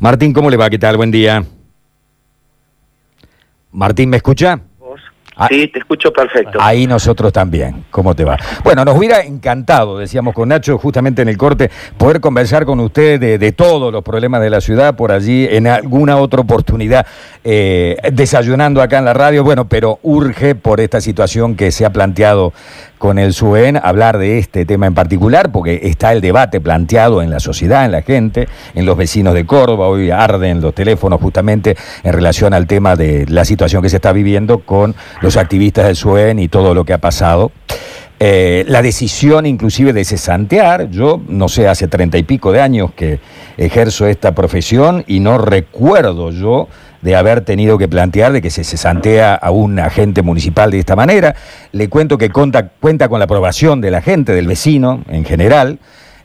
Martín, ¿cómo le va? ¿Qué tal? Buen día. Martín, ¿me escucha? Ah, sí, te escucho perfecto. Ahí nosotros también. ¿Cómo te va? Bueno, nos hubiera encantado, decíamos con Nacho, justamente en el corte, poder conversar con usted de, todos los problemas de la ciudad por allí en alguna otra oportunidad, eh, desayunando acá en la radio. Bueno, pero urge por esta situación que se ha planteado con el SUEN hablar de este tema en particular, porque está el debate planteado en la sociedad, en la gente, en los vecinos de Córdoba. Hoy arden los teléfonos justamente en relación al tema de la situación que se está viviendo con los activistas del SUEN y todo lo que ha pasado. Eh, la decisión inclusive de cesantear, yo no sé, hace treinta y pico de años que ejerzo esta profesión y no recuerdo yo de haber tenido que plantear de que se cesantea a un agente municipal de esta manera. Le cuento que cuenta, cuenta con la aprobación de la gente, del vecino en general,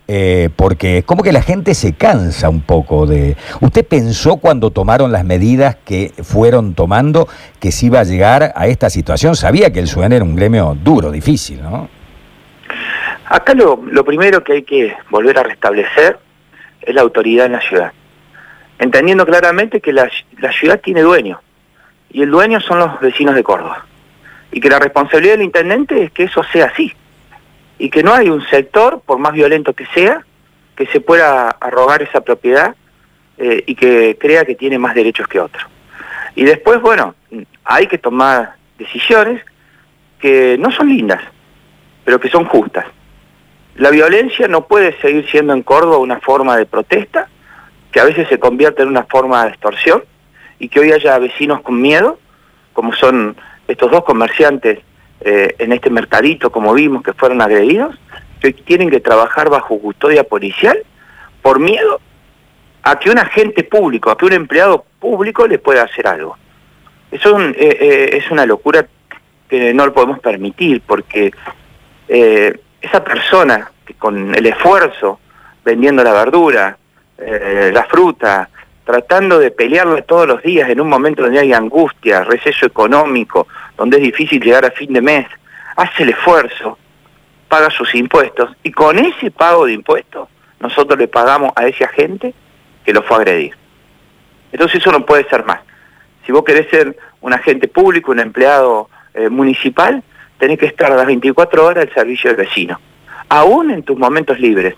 eh, porque como que la gente se cansa un poco de... ¿Usted pensó cuando tomaron las medidas que fueron tomando que se iba a llegar a esta situación? Sabía que el SUEN era un gremio duro, difícil, ¿no? Acá lo, lo primero que hay que volver a restablecer es la autoridad en la ciudad, entendiendo claramente que la, la ciudad tiene dueño, y el dueño son los vecinos de Córdoba, y que la responsabilidad del intendente es que eso sea así y que no hay un sector, por más violento que sea, que se pueda arrogar esa propiedad eh, y que crea que tiene más derechos que otro. Y después, bueno, hay que tomar decisiones que no son lindas, pero que son justas. La violencia no puede seguir siendo en Córdoba una forma de protesta, que a veces se convierte en una forma de extorsión, y que hoy haya vecinos con miedo, como son estos dos comerciantes eh, en este mercadito, como vimos, que fueron agredidos, que tienen que trabajar bajo custodia policial por miedo a que un agente público, a que un empleado público le pueda hacer algo. Eso es, eh, eh, una locura que no lo podemos permitir, porque esa persona que con el esfuerzo, vendiendo la verdura, la fruta, tratando de pelearle todos los días en un momento donde hay angustia, receso económico, donde es difícil llegar a fin de mes, hace el esfuerzo, paga sus impuestos y con ese pago de impuestos nosotros le pagamos a ese agente que lo fue a agredir. Entonces eso no puede ser más. Si vos querés ser un agente público, un empleado eh, municipal, tenés que estar a las 24 horas al servicio del vecino, aún en tus momentos libres,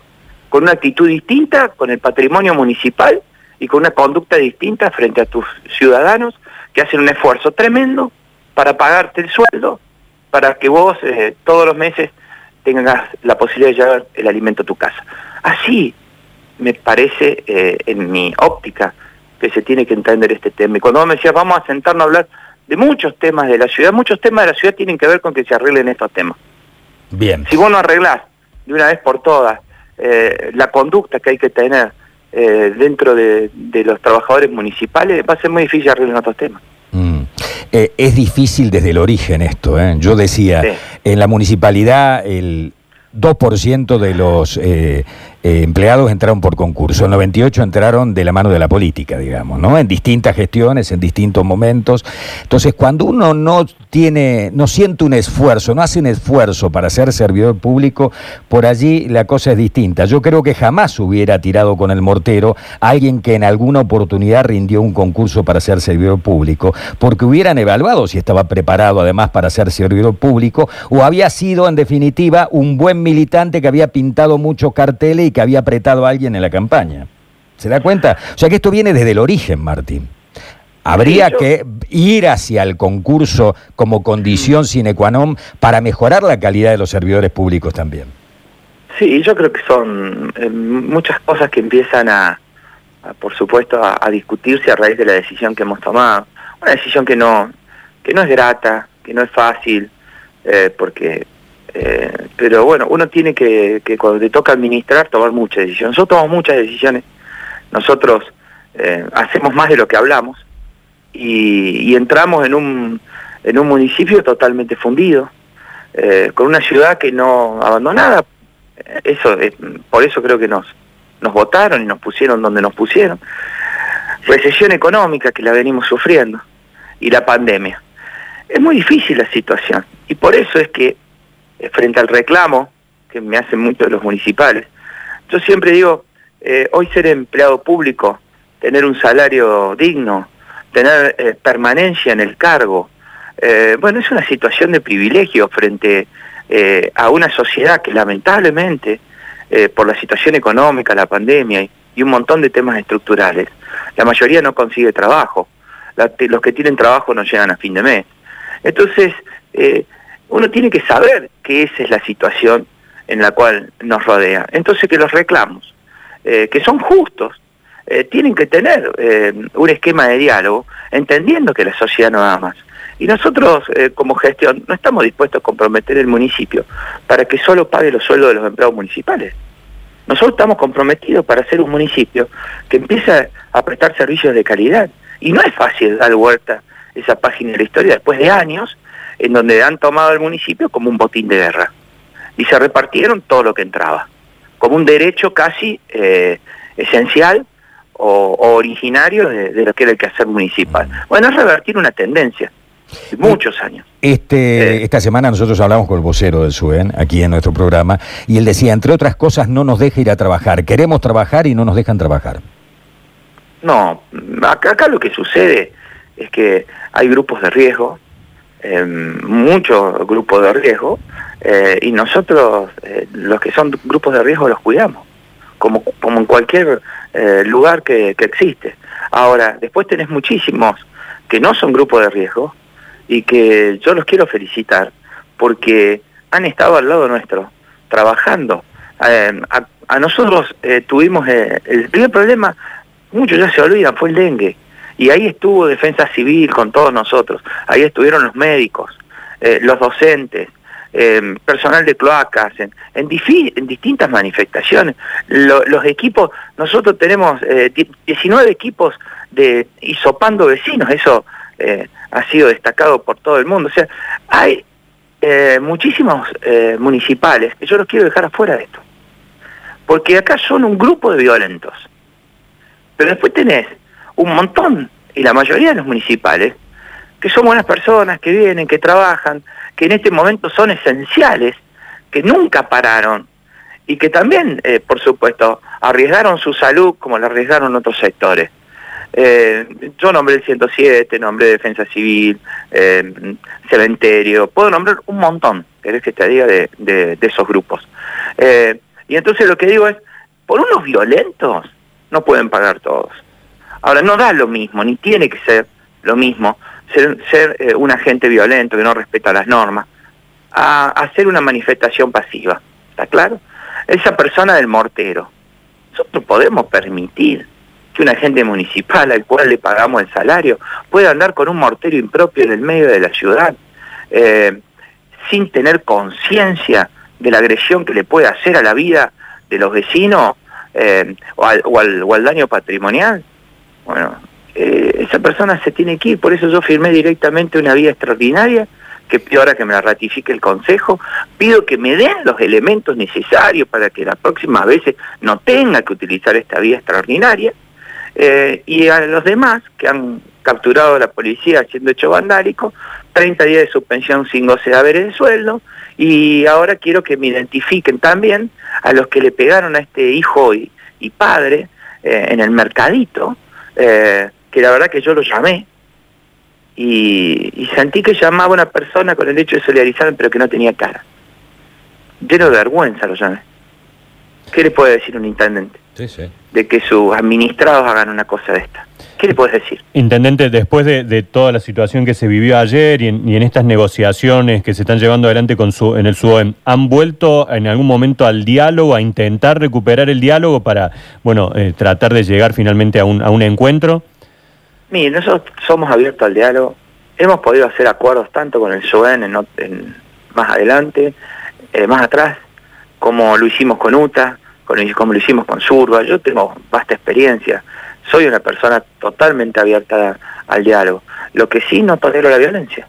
con una actitud distinta, con el patrimonio municipal y con una conducta distinta frente a tus ciudadanos que hacen un esfuerzo tremendo para pagarte el sueldo, para que vos eh, todos los meses tengas la posibilidad de llevar el alimento a tu casa. Así me parece, eh, en mi óptica, que se tiene que entender este tema. Y cuando vos me decías, vamos a sentarnos a hablar de muchos temas de la ciudad, muchos temas de la ciudad tienen que ver con que se arreglen estos temas. Bien. Si vos no arreglás de una vez por todas eh, la conducta que hay que tener eh, dentro de, los trabajadores municipales, va a ser muy difícil arreglar otros temas. Mm. Eh, es difícil desde el origen esto. ¿eh? Yo decía, en la municipalidad el 2% de los eh, empleados entraron por concurso, el 98 entraron de la mano de la política, digamos, ¿no? En distintas gestiones, en distintos momentos. Entonces, cuando uno no tiene, no siente un esfuerzo, no hace un esfuerzo para ser servidor público, por allí la cosa es distinta. Yo creo que jamás hubiera tirado con el mortero a alguien que en alguna oportunidad rindió un concurso para ser servidor público, porque hubieran evaluado si estaba preparado además para ser servidor público o había sido en definitiva un buen militante que había pintado muchos carteles que había apretado a alguien en la campaña. ¿Se da cuenta? O sea que esto viene desde el origen, Martín. Habría que ir hacia el concurso como condición sine qua non para mejorar la calidad de los servidores públicos también. Sí, yo creo que son eh, muchas cosas que empiezan a, por supuesto, a, discutirse a raíz de la decisión que hemos tomado. Una decisión que no, que no es grata, que no es fácil, eh, porque eh, pero bueno, uno tiene que, cuando te toca administrar, tomar muchas decisiones. Nosotros tomamos muchas decisiones, nosotros eh, hacemos más de lo que hablamos y, entramos en un, en un municipio totalmente fundido, eh, con una ciudad que no abandonada. Eso, por eso creo que nos, nos votaron y nos pusieron donde nos pusieron. Recesión económica que la venimos sufriendo y la pandemia. Es muy difícil la situación y por eso es que eh, frente al reclamo que me hacen muchos los municipales. Yo siempre digo, eh, hoy ser empleado público tener un salario digno, tener eh, permanencia en el cargo. Bueno, es una situación de privilegio frente a una sociedad que lamentablemente, por la situación económica, la pandemia y, un montón de temas estructurales, la mayoría no consigue trabajo. los que tienen trabajo no llegan a fin de mes. Entonces, uno tiene que saber que esa es la situación en la cual nos rodea. Entonces, que los reclamos, que son justos, eh, tienen que tener eh, un esquema de diálogo, entendiendo que la sociedad no da más. Y nosotros, eh, como gestión, no estamos dispuestos a comprometer el municipio para que solo pague los sueldos de los empleados municipales. Nosotros estamos comprometidos para ser un municipio que empiece a prestar servicios de calidad. Y no es fácil dar vuelta esa página de la historia después de años en donde han tomado el municipio como un botín de guerra. Y se repartieron todo lo que entraba, como un derecho casi esencial o, originario de, lo que era el quehacer municipal. Bueno, es revertir una tendencia de muchos años. Este, eh. esta semana nosotros hablamos con el vocero del SUEN, aquí en nuestro programa, y él decía, entre otras cosas, no nos deja ir a trabajar. Queremos trabajar y no nos dejan trabajar. No, acá, acá lo que sucede es que hay grupos de riesgo, em, muchos grupos de riesgo, eh, y nosotros, eh, los que son grupos de riesgo, los cuidamos como, como en cualquier eh, lugar que, existe. Ahora, después tenés muchísimos que no son grupos de riesgo y que yo los quiero felicitar porque han estado al lado nuestro, trabajando. Eh, a, nosotros eh, tuvimos el primer problema, muchos ya se olvidan, fue el dengue. Y ahí estuvo Defensa Civil con todos nosotros, ahí estuvieron los médicos, los docentes, eh, personal de cloacas, en, distintas manifestaciones. los equipos, nosotros tenemos 19 eh, equipos de isopando vecinos, eso eh, ha sido destacado por todo el mundo. O sea, hay muchísimos municipales que yo los quiero dejar afuera de esto, porque acá son un grupo de violentos. Pero después tenés un montón, y la mayoría de los municipales, que son buenas personas, que vienen, que trabajan, que en este momento son esenciales, que nunca pararon y que también, eh, por supuesto, arriesgaron su salud como la arriesgaron otros sectores. Eh, yo nombré el 107, nombré Defensa Civil, eh, Cementerio, puedo nombrar un montón, querés que te diga, de, de esos grupos. y entonces lo que digo es, por unos violentos no pueden pagar todos. Ahora, no da lo mismo, ni tiene que ser lo mismo ser, eh, un agente violento que no respeta las normas, a, hacer una manifestación pasiva. ¿Está claro? Esa persona del mortero. Nosotros podemos permitir que un agente municipal al cual le pagamos el salario pueda andar con un mortero impropio en el medio de la ciudad eh, sin tener conciencia de la agresión que le puede hacer a la vida de los vecinos eh, o, al, o al daño patrimonial. Bueno, eh, esa persona se tiene que ir, por eso yo firmé directamente una vía extraordinaria, que ahora que me la ratifique el Consejo, pido que me den los elementos necesarios para que las próximas veces no tenga que utilizar esta vía extraordinaria, eh, y a los demás que han capturado a la policía siendo hecho vandálico, 30 días de suspensión sin goce de haber de sueldo, y ahora quiero que me identifiquen también a los que le pegaron a este hijo y, padre eh, en el mercadito, que la verdad que yo lo llamé y, sentí que llamaba a una persona con el hecho de solidarizarme pero que no tenía cara. Lleno de vergüenza lo llamé. ¿Qué le puede decir un intendente? Sí, sí. De que sus administrados hagan una cosa de esta. ¿Qué le puedes decir? Intendente, después de, toda la situación que se vivió ayer y en, estas negociaciones que se están llevando adelante con su, en el SUOEM, ¿han vuelto en algún momento al diálogo, a intentar recuperar el diálogo para, bueno, eh, tratar de llegar finalmente a un, a un encuentro? Mire, nosotros somos abiertos al diálogo, hemos podido hacer acuerdos tanto con el SOEN en, más adelante, eh, más atrás, como lo hicimos con UTA, como lo hicimos con Surba, yo tengo vasta experiencia, soy una persona totalmente abierta al diálogo. Lo que sí no tolero la violencia.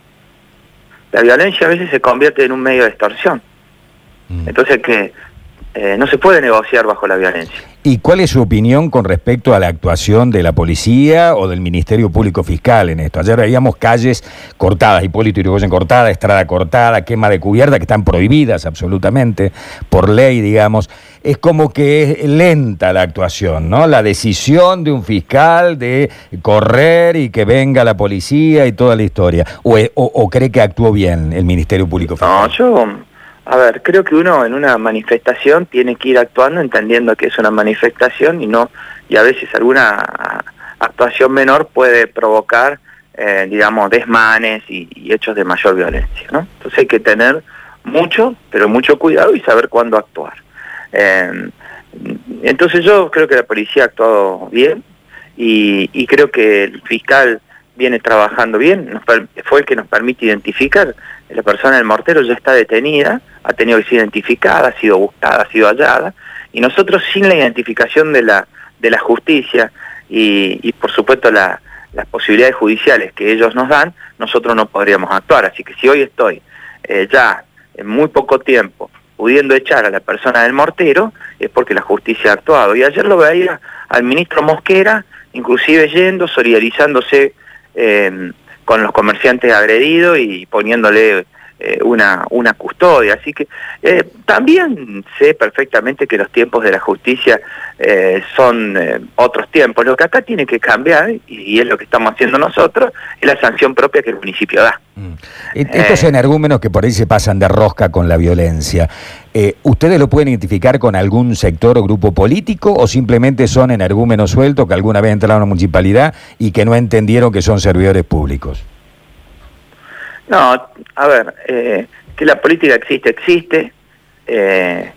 La violencia a veces se convierte en un medio de extorsión. Mm. Entonces que eh, no se puede negociar bajo la violencia. ¿Y cuál es su opinión con respecto a la actuación de la policía o del Ministerio Público Fiscal en esto? Ayer veíamos calles cortadas, Hipólito Yrigoyen cortada, Estrada cortada, quema de cubierta, que están prohibidas absolutamente por ley, digamos. Es como que es lenta la actuación, ¿no? La decisión de un fiscal de correr y que venga la policía y toda la historia. ¿O, o cree que actuó bien el Ministerio Público Fiscal? No, yo a ver, creo que uno en una manifestación tiene que ir actuando entendiendo que es una manifestación y no y a veces alguna actuación menor puede provocar, eh, digamos, desmanes y, hechos de mayor violencia, ¿no? Entonces hay que tener mucho, pero mucho cuidado y saber cuándo actuar. Eh, entonces yo creo que la policía ha actuado bien y creo que el fiscal viene trabajando bien, fue el que nos permite identificar, la persona del mortero ya está detenida, ha tenido que ser identificada, ha sido buscada, ha sido hallada, y nosotros sin la identificación de la, de la justicia y, por supuesto las posibilidades judiciales que ellos nos dan, nosotros no podríamos actuar. Así que si hoy estoy eh, ya en muy poco tiempo pudiendo echar a la persona del mortero, es porque la justicia ha actuado. Y ayer lo veía al ministro Mosquera, inclusive yendo, solidarizándose eh, con los comerciantes agredidos y poniéndole eh, una, una custodia. Así que eh, también sé perfectamente que los tiempos de la justicia eh, son otros tiempos. Lo que acá tiene que cambiar, y, es lo que estamos haciendo nosotros, es la sanción propia que el municipio da. Mm. Estos energúmenos que por ahí se pasan de rosca con la violencia, ¿ustedes lo pueden identificar con algún sector o grupo político o simplemente son energúmenos sueltos que alguna vez entraron a una municipalidad y que no entendieron que son servidores públicos? No, a ver, eh, que la política existe, existe. Eh,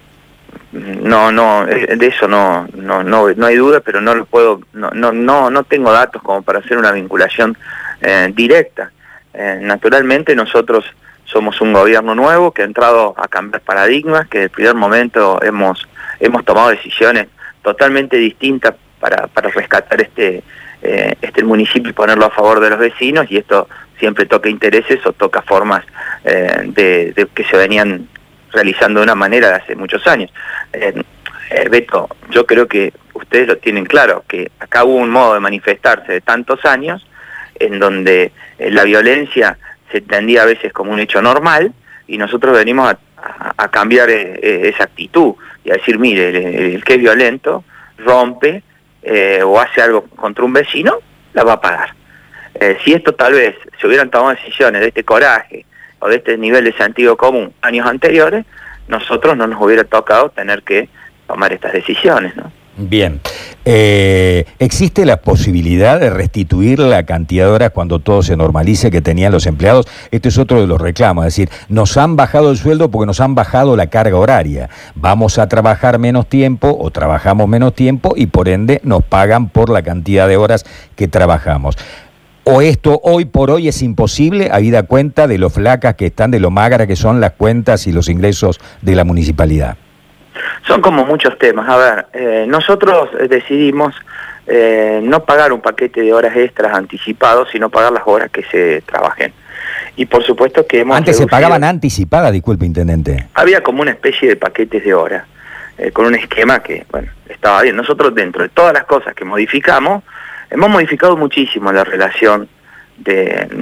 no, no, eh, de eso no, no, no, no hay duda, pero no lo puedo, no, no, no, no tengo datos como para hacer una vinculación directa. naturalmente nosotros somos un gobierno nuevo que ha entrado a cambiar paradigmas, que desde el primer momento hemos, hemos tomado decisiones totalmente distintas para, para rescatar este, este municipio y ponerlo a favor de los vecinos y esto siempre toca intereses o toca formas eh, de, que se venían realizando de una manera de hace muchos años. Eh, eh, Beto, yo creo que ustedes lo tienen claro, que acá hubo un modo de manifestarse de tantos años en donde la violencia se entendía a veces como un hecho normal y nosotros venimos a, cambiar esa actitud y a decir, mire, el, que es violento rompe o hace algo contra un vecino, la va a pagar. Eh, si esto tal vez se hubieran tomado decisiones de este coraje o de este nivel de sentido común años anteriores, nosotros no nos hubiera tocado tener que tomar estas decisiones, ¿no? Bien. Eh, ¿Existe la posibilidad de restituir la cantidad de horas cuando todo se normalice que tenían los empleados? Este es otro de los reclamos, es decir, nos han bajado el sueldo porque nos han bajado la carga horaria. Vamos a trabajar menos tiempo o trabajamos menos tiempo y por ende nos pagan por la cantidad de horas que trabajamos o esto hoy por hoy es imposible, habida cuenta de lo flacas que están, de lo magra que son las cuentas y los ingresos de la municipalidad? Son como muchos temas. A ver, eh, nosotros decidimos eh, no pagar un paquete de horas extras anticipados, sino pagar las horas que se trabajen. Y por supuesto que hemos... Antes se pagaban anticipadas, disculpe, Intendente. Había como una especie de paquetes de horas, eh, con un esquema que, bueno, estaba bien. Nosotros dentro de todas las cosas que modificamos, hemos modificado muchísimo la relación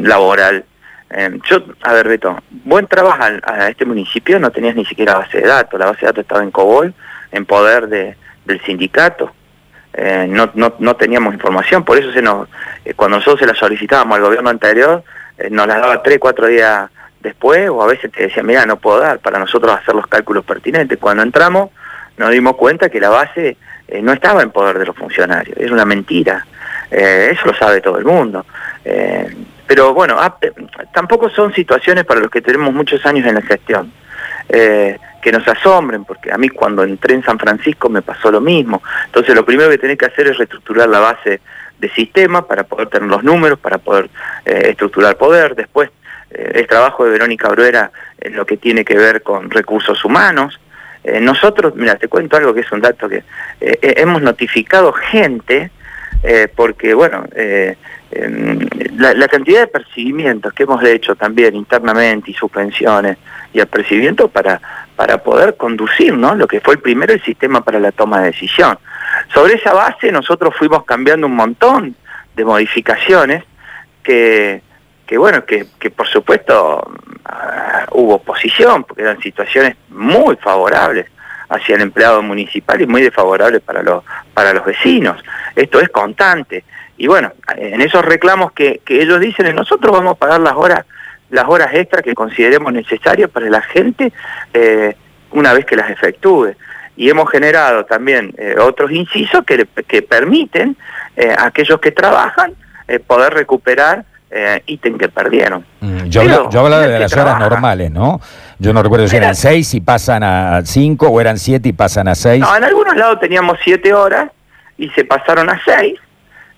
laboral. Eh, yo, a ver, Beto, buen trabajo a, este municipio no tenías ni siquiera base de datos, la base de datos estaba en COBOL, en poder de, del sindicato. Eh, no, teníamos información, por eso eh, cuando nosotros se la solicitábamos al gobierno anterior, nos la daba tres, cuatro días después, o a veces te decía, mira, no puedo dar para nosotros hacer los cálculos pertinentes. Cuando entramos, nos dimos cuenta que la base no estaba en poder de los funcionarios, era una mentira. Eh, eso lo sabe todo el mundo. Eh, pero bueno, ah, eh, tampoco son situaciones para los que tenemos muchos años en la gestión. que nos asombren, porque a mí cuando entré en San Francisco me pasó lo mismo. Entonces lo primero que tenés que hacer es reestructurar la base de sistema para poder tener los números, para poder estructurar poder. Después el trabajo de Verónica Bruera en lo que tiene que ver con recursos humanos. nosotros, mira, te cuento algo que es un dato que hemos notificado gente eh, porque bueno, eh, em, la, cantidad de percibimientos que hemos hecho también internamente y suspensiones y apercibimientos para, para poder conducir, ¿no? Lo que fue el primero, el sistema para la toma de decisión. Sobre esa base nosotros fuimos cambiando un montón de modificaciones que, que bueno, que, que por supuesto ah, hubo oposición, porque eran situaciones muy favorables hacia el empleado municipal y muy desfavorables para los, para los vecinos. Esto es constante. Y bueno, en esos reclamos que, que ellos dicen, nosotros vamos a pagar las horas las horas extras que consideremos necesarias para la gente eh, una vez que las efectúe. Y hemos generado también eh, otros incisos que, que permiten eh, a aquellos que trabajan poder recuperar ítem que perdieron. Mm, yo, hablaba de las horas normales, ¿no? Yo no recuerdo si eran seis y pasan a cinco o eran siete y pasan a seis. No, en algunos lados teníamos siete horas y se pasaron a seis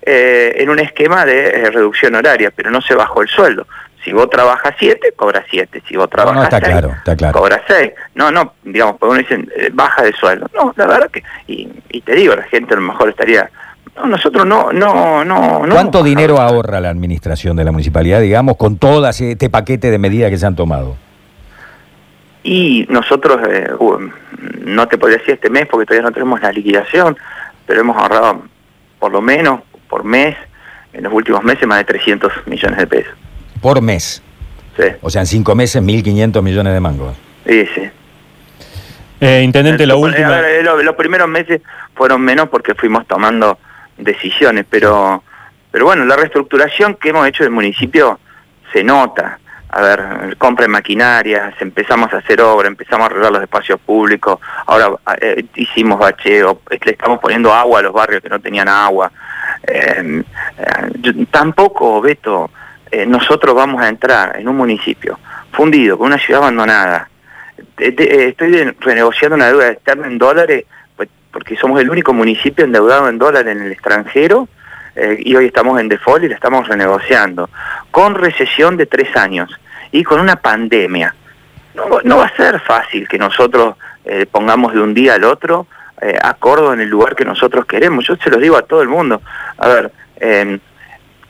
en un esquema de reducción horaria, pero no se bajó el sueldo. Si vos trabajas 7, cobras 7. Si vos trabajas 6, claro, claro. cobras 6. No, no, digamos, porque uno dice, eh, baja de sueldo. No, la verdad que, y, y, te digo, la gente a lo mejor estaría... No, nosotros no, no, no... ¿Cuánto dinero ahorra la administración de la municipalidad, digamos, con todo este paquete de medidas que se han tomado? Y nosotros, eh, no te podría decir este mes porque todavía no tenemos la liquidación, pero hemos ahorrado por lo menos por mes, en los últimos meses, más de 300 millones de pesos por mes. Sí. O sea, en cinco meses, 1.500 millones de mangos. Sí, sí. Eh, intendente, la última... Eh, los primeros meses fueron menos porque fuimos tomando decisiones, pero, pero bueno, la reestructuración que hemos hecho del municipio se nota. A ver, compra maquinarias, empezamos a hacer obra, empezamos a arreglar los espacios públicos, ahora eh, hicimos bacheo, le estamos poniendo agua a los barrios que no tenían agua. tampoco, Beto, eh, nosotros vamos a entrar en un municipio fundido, con una ciudad abandonada. Eh, estoy renegociando una deuda externa en dólares, pues, porque somos el único municipio endeudado en dólares en el extranjero, eh, y hoy estamos en default y la estamos renegociando, con recesión de tres años y con una pandemia. No, va a ser fácil que nosotros pongamos de un día al otro acuerdo en el lugar que nosotros queremos. Yo se lo digo a todo el mundo. A ver,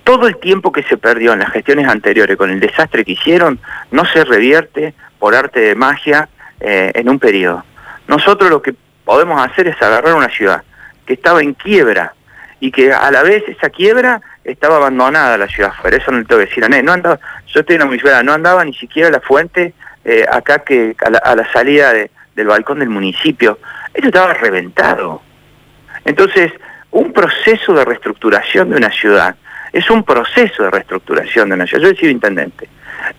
todo el tiempo que se perdió en las gestiones anteriores con el desastre que hicieron no se revierte por arte de magia eh, en un periodo. Nosotros lo que podemos hacer es agarrar una ciudad que estaba en quiebra y que a la vez esa quiebra estaba abandonada la ciudad afuera. Eso no le tengo que decir a. No andaba, yo estoy en la municipalidad, no andaba ni siquiera la fuente eh, acá que a la, salida del balcón del municipio. Esto estaba reventado. Entonces, un proceso de reestructuración de una ciudad es un proceso de reestructuración de una ciudad. Yo he sido intendente.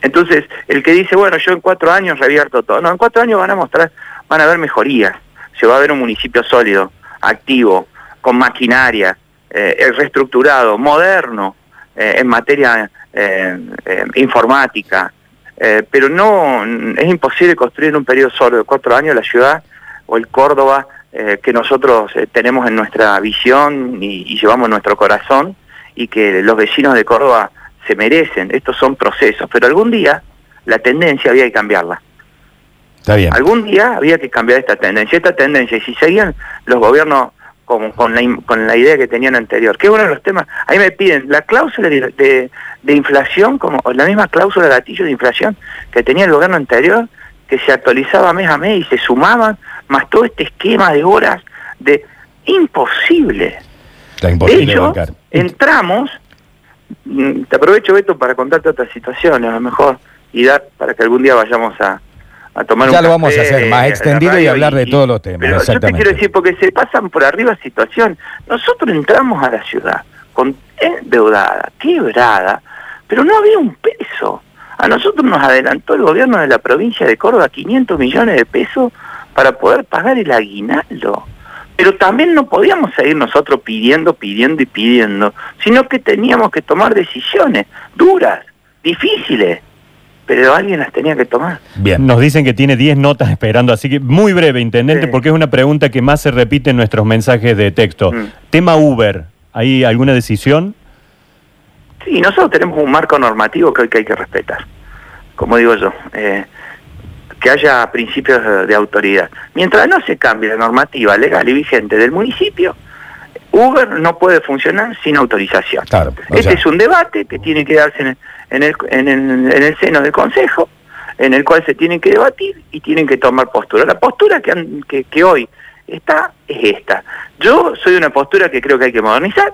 Entonces, el que dice, bueno, yo en cuatro años revierto todo. No, en cuatro años van a mostrar, van a haber mejorías. Se va a ver un municipio sólido, activo, con maquinaria, eh, reestructurado, moderno, eh, en materia eh, informática. pero no, es imposible construir en un periodo solo de cuatro años la ciudad o el Córdoba que nosotros tenemos en nuestra visión y, y llevamos en nuestro corazón y que los vecinos de Córdoba se merecen. Estos son procesos, pero algún día la tendencia había que cambiarla. Está bien. Algún día había que cambiar esta tendencia. Esta tendencia, si seguían los gobiernos con, con, la, con la idea que tenían anterior, que uno de los temas, ahí me piden la cláusula de, de, inflación, como la misma cláusula de gatillo de inflación que tenía el gobierno anterior, que se actualizaba mes a mes y se sumaban, más todo este esquema de horas de imposible. De hecho, entramos, mm, te aprovecho esto para contarte otra situación, a lo mejor, y dar para que algún día vayamos a, tomar un Ya lo vamos a hacer más extendido y hablar de todos los temas. Pero yo te quiero decir, porque se pasan por arriba situación. Nosotros entramos a la ciudad con endeudada, quebrada, pero no había un peso. A nosotros nos adelantó el gobierno de la provincia de Córdoba 500 millones de pesos para poder pagar el aguinaldo. Pero también no podíamos seguir nosotros pidiendo, pidiendo y pidiendo, sino que teníamos que tomar decisiones duras, difíciles, pero alguien las tenía que tomar. Bien, nos dicen que tiene 10 notas esperando, así que muy breve, intendente, porque es una pregunta que más se repite en nuestros mensajes de texto. Mm. Tema Uber, ¿hay alguna decisión? Sí, nosotros tenemos un marco normativo que, que hay que respetar, como digo yo. Eh, que haya principios de, autoridad. Mientras no se cambie la normativa legal y vigente del municipio, Uber no puede funcionar sin autorización. este es un debate que tiene que darse en el, en el, en el, seno del Consejo. en el cual se tienen que debatir y tienen que tomar postura. La postura que, han- que, que hoy está es esta. Yo soy de una postura que creo que hay que modernizar,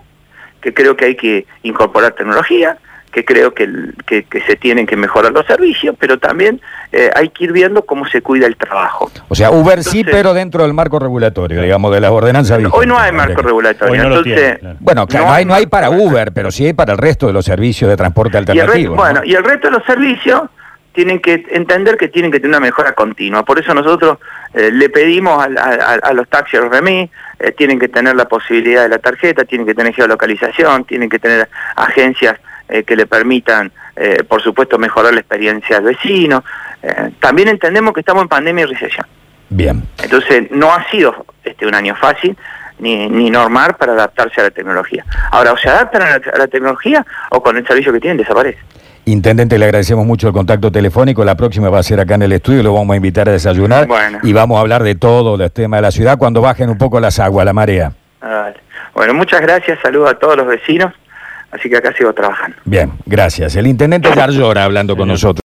que creo que hay que incorporar tecnología, que creo que, que, que se tienen que mejorar los servicios, pero también eh, hay que ir viendo cómo se cuida el trabajo. O sea, Uber sí, pero dentro del marco regulatorio, digamos, de las ordenanzas Hoy vigentes. no hay marco regulatorio, Hoy no lo entonces... tiene, claro. Bueno, claro, No no, hay hay, no hay para Uber, pero sí hay para el resto de los servicios de transporte Y alternativo. resto, ¿no? bueno, y el resto de los servicios tienen que entender que tienen que tener una mejora continua. Por eso nosotros eh, le pedimos a, a- a los taxis RMI, eh, tienen que tener la posibilidad de la tarjeta, tienen que tener geolocalización, tienen que tener agencias eh, que le permitan, eh, por supuesto, mejorar la experiencia del vecino. Eh, también entendemos que estamos en pandemia y recesión. Bien. Entonces, no ha sido este un año fácil ni, ni normal para adaptarse a la tecnología. Ahora, o se adaptan a la, a la tecnología o con el servicio que tienen desaparece. Intendente, le agradecemos mucho el contacto telefónico. La próxima va a ser acá en el estudio, lo vamos a invitar a desayunar Bueno. y vamos a hablar de todo los temas de la ciudad cuando bajen un poco las aguas, la marea. Bueno, muchas gracias, saludos a todos los vecinos, así que acá sigo trabajando. Bien, gracias. El intendente Yarlora hablando con nosotros.